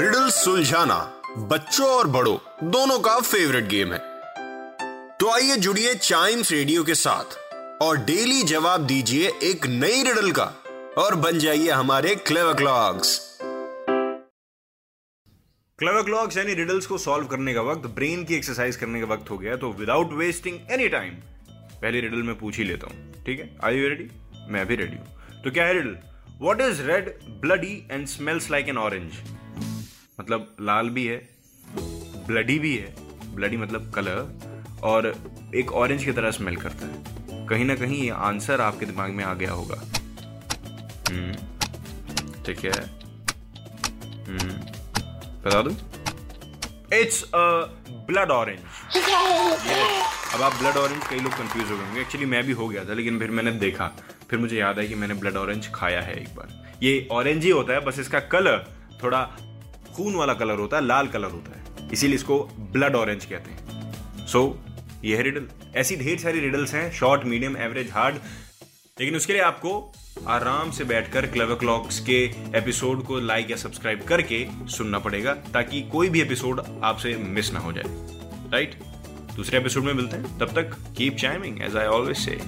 Riddle सुलझाना बच्चों और बड़ों, दोनों का फेवरेट गेम है। तो आइए जुड़िए चाइम्स रेडियो के साथ और डेली जवाब दीजिए एक नई रिडल का और बन जाइए हमारे क्लेवर क्लॉक्स क्लेवर क्लॉक्स यानी रिडल्स को सॉल्व करने का वक्त ब्रेन की एक्सरसाइज करने का वक्त हो गया तो विदाउट वेस्टिंग एनी टाइम पहली रिडल मैं पूछ ही लेता हूँ, ठीक है? आई यू रेडी मैं भी रेडी हूँ। तो क्या है riddle what is red bloody and smells like an orange मतलब लाल भी है ब्लडी भी है ब्लडी मतलब कलर और एक ऑरेंज की तरह स्मेल करता है। कहीं ना कहीं ये आंसर आपके दिमाग में आ गया होगा। हम्म ठीक है। हम्म बता दू? इट्स ब्लड ऑरेंज अब आप ब्लड ऑरेंज कई लोग कंफ्यूज हो गए होंगे। एक्चुअली मैं भी हो गया था लेकिन फिर मैंने देखा। फिर मुझे याद है कि मैंने ब्लड ऑरेंज खाया है एक बार। ये ऑरेंज ही होता है बस इसका कलर थोड़ा खून वाला कलर होता है लाल कलर होता है। इसीलिए इसको ब्लड ऑरेंज कहते हैं। सो so, ये है रिडल ऐसी ढेर सारी रिडल्स हैं शॉर्ट मीडियम एवरेज हार्ड लेकिन उसके लिए आपको आराम से बैठकर क्लेवर क्लॉक्स के एपिसोड को लाइक या सब्सक्राइब करके सुनना पड़ेगा ताकि कोई भी एपिसोड आपसे मिस ना हो जाए। राइट दूसरे एपिसोड में मिलते हैं। तब तक keep chiming as I always say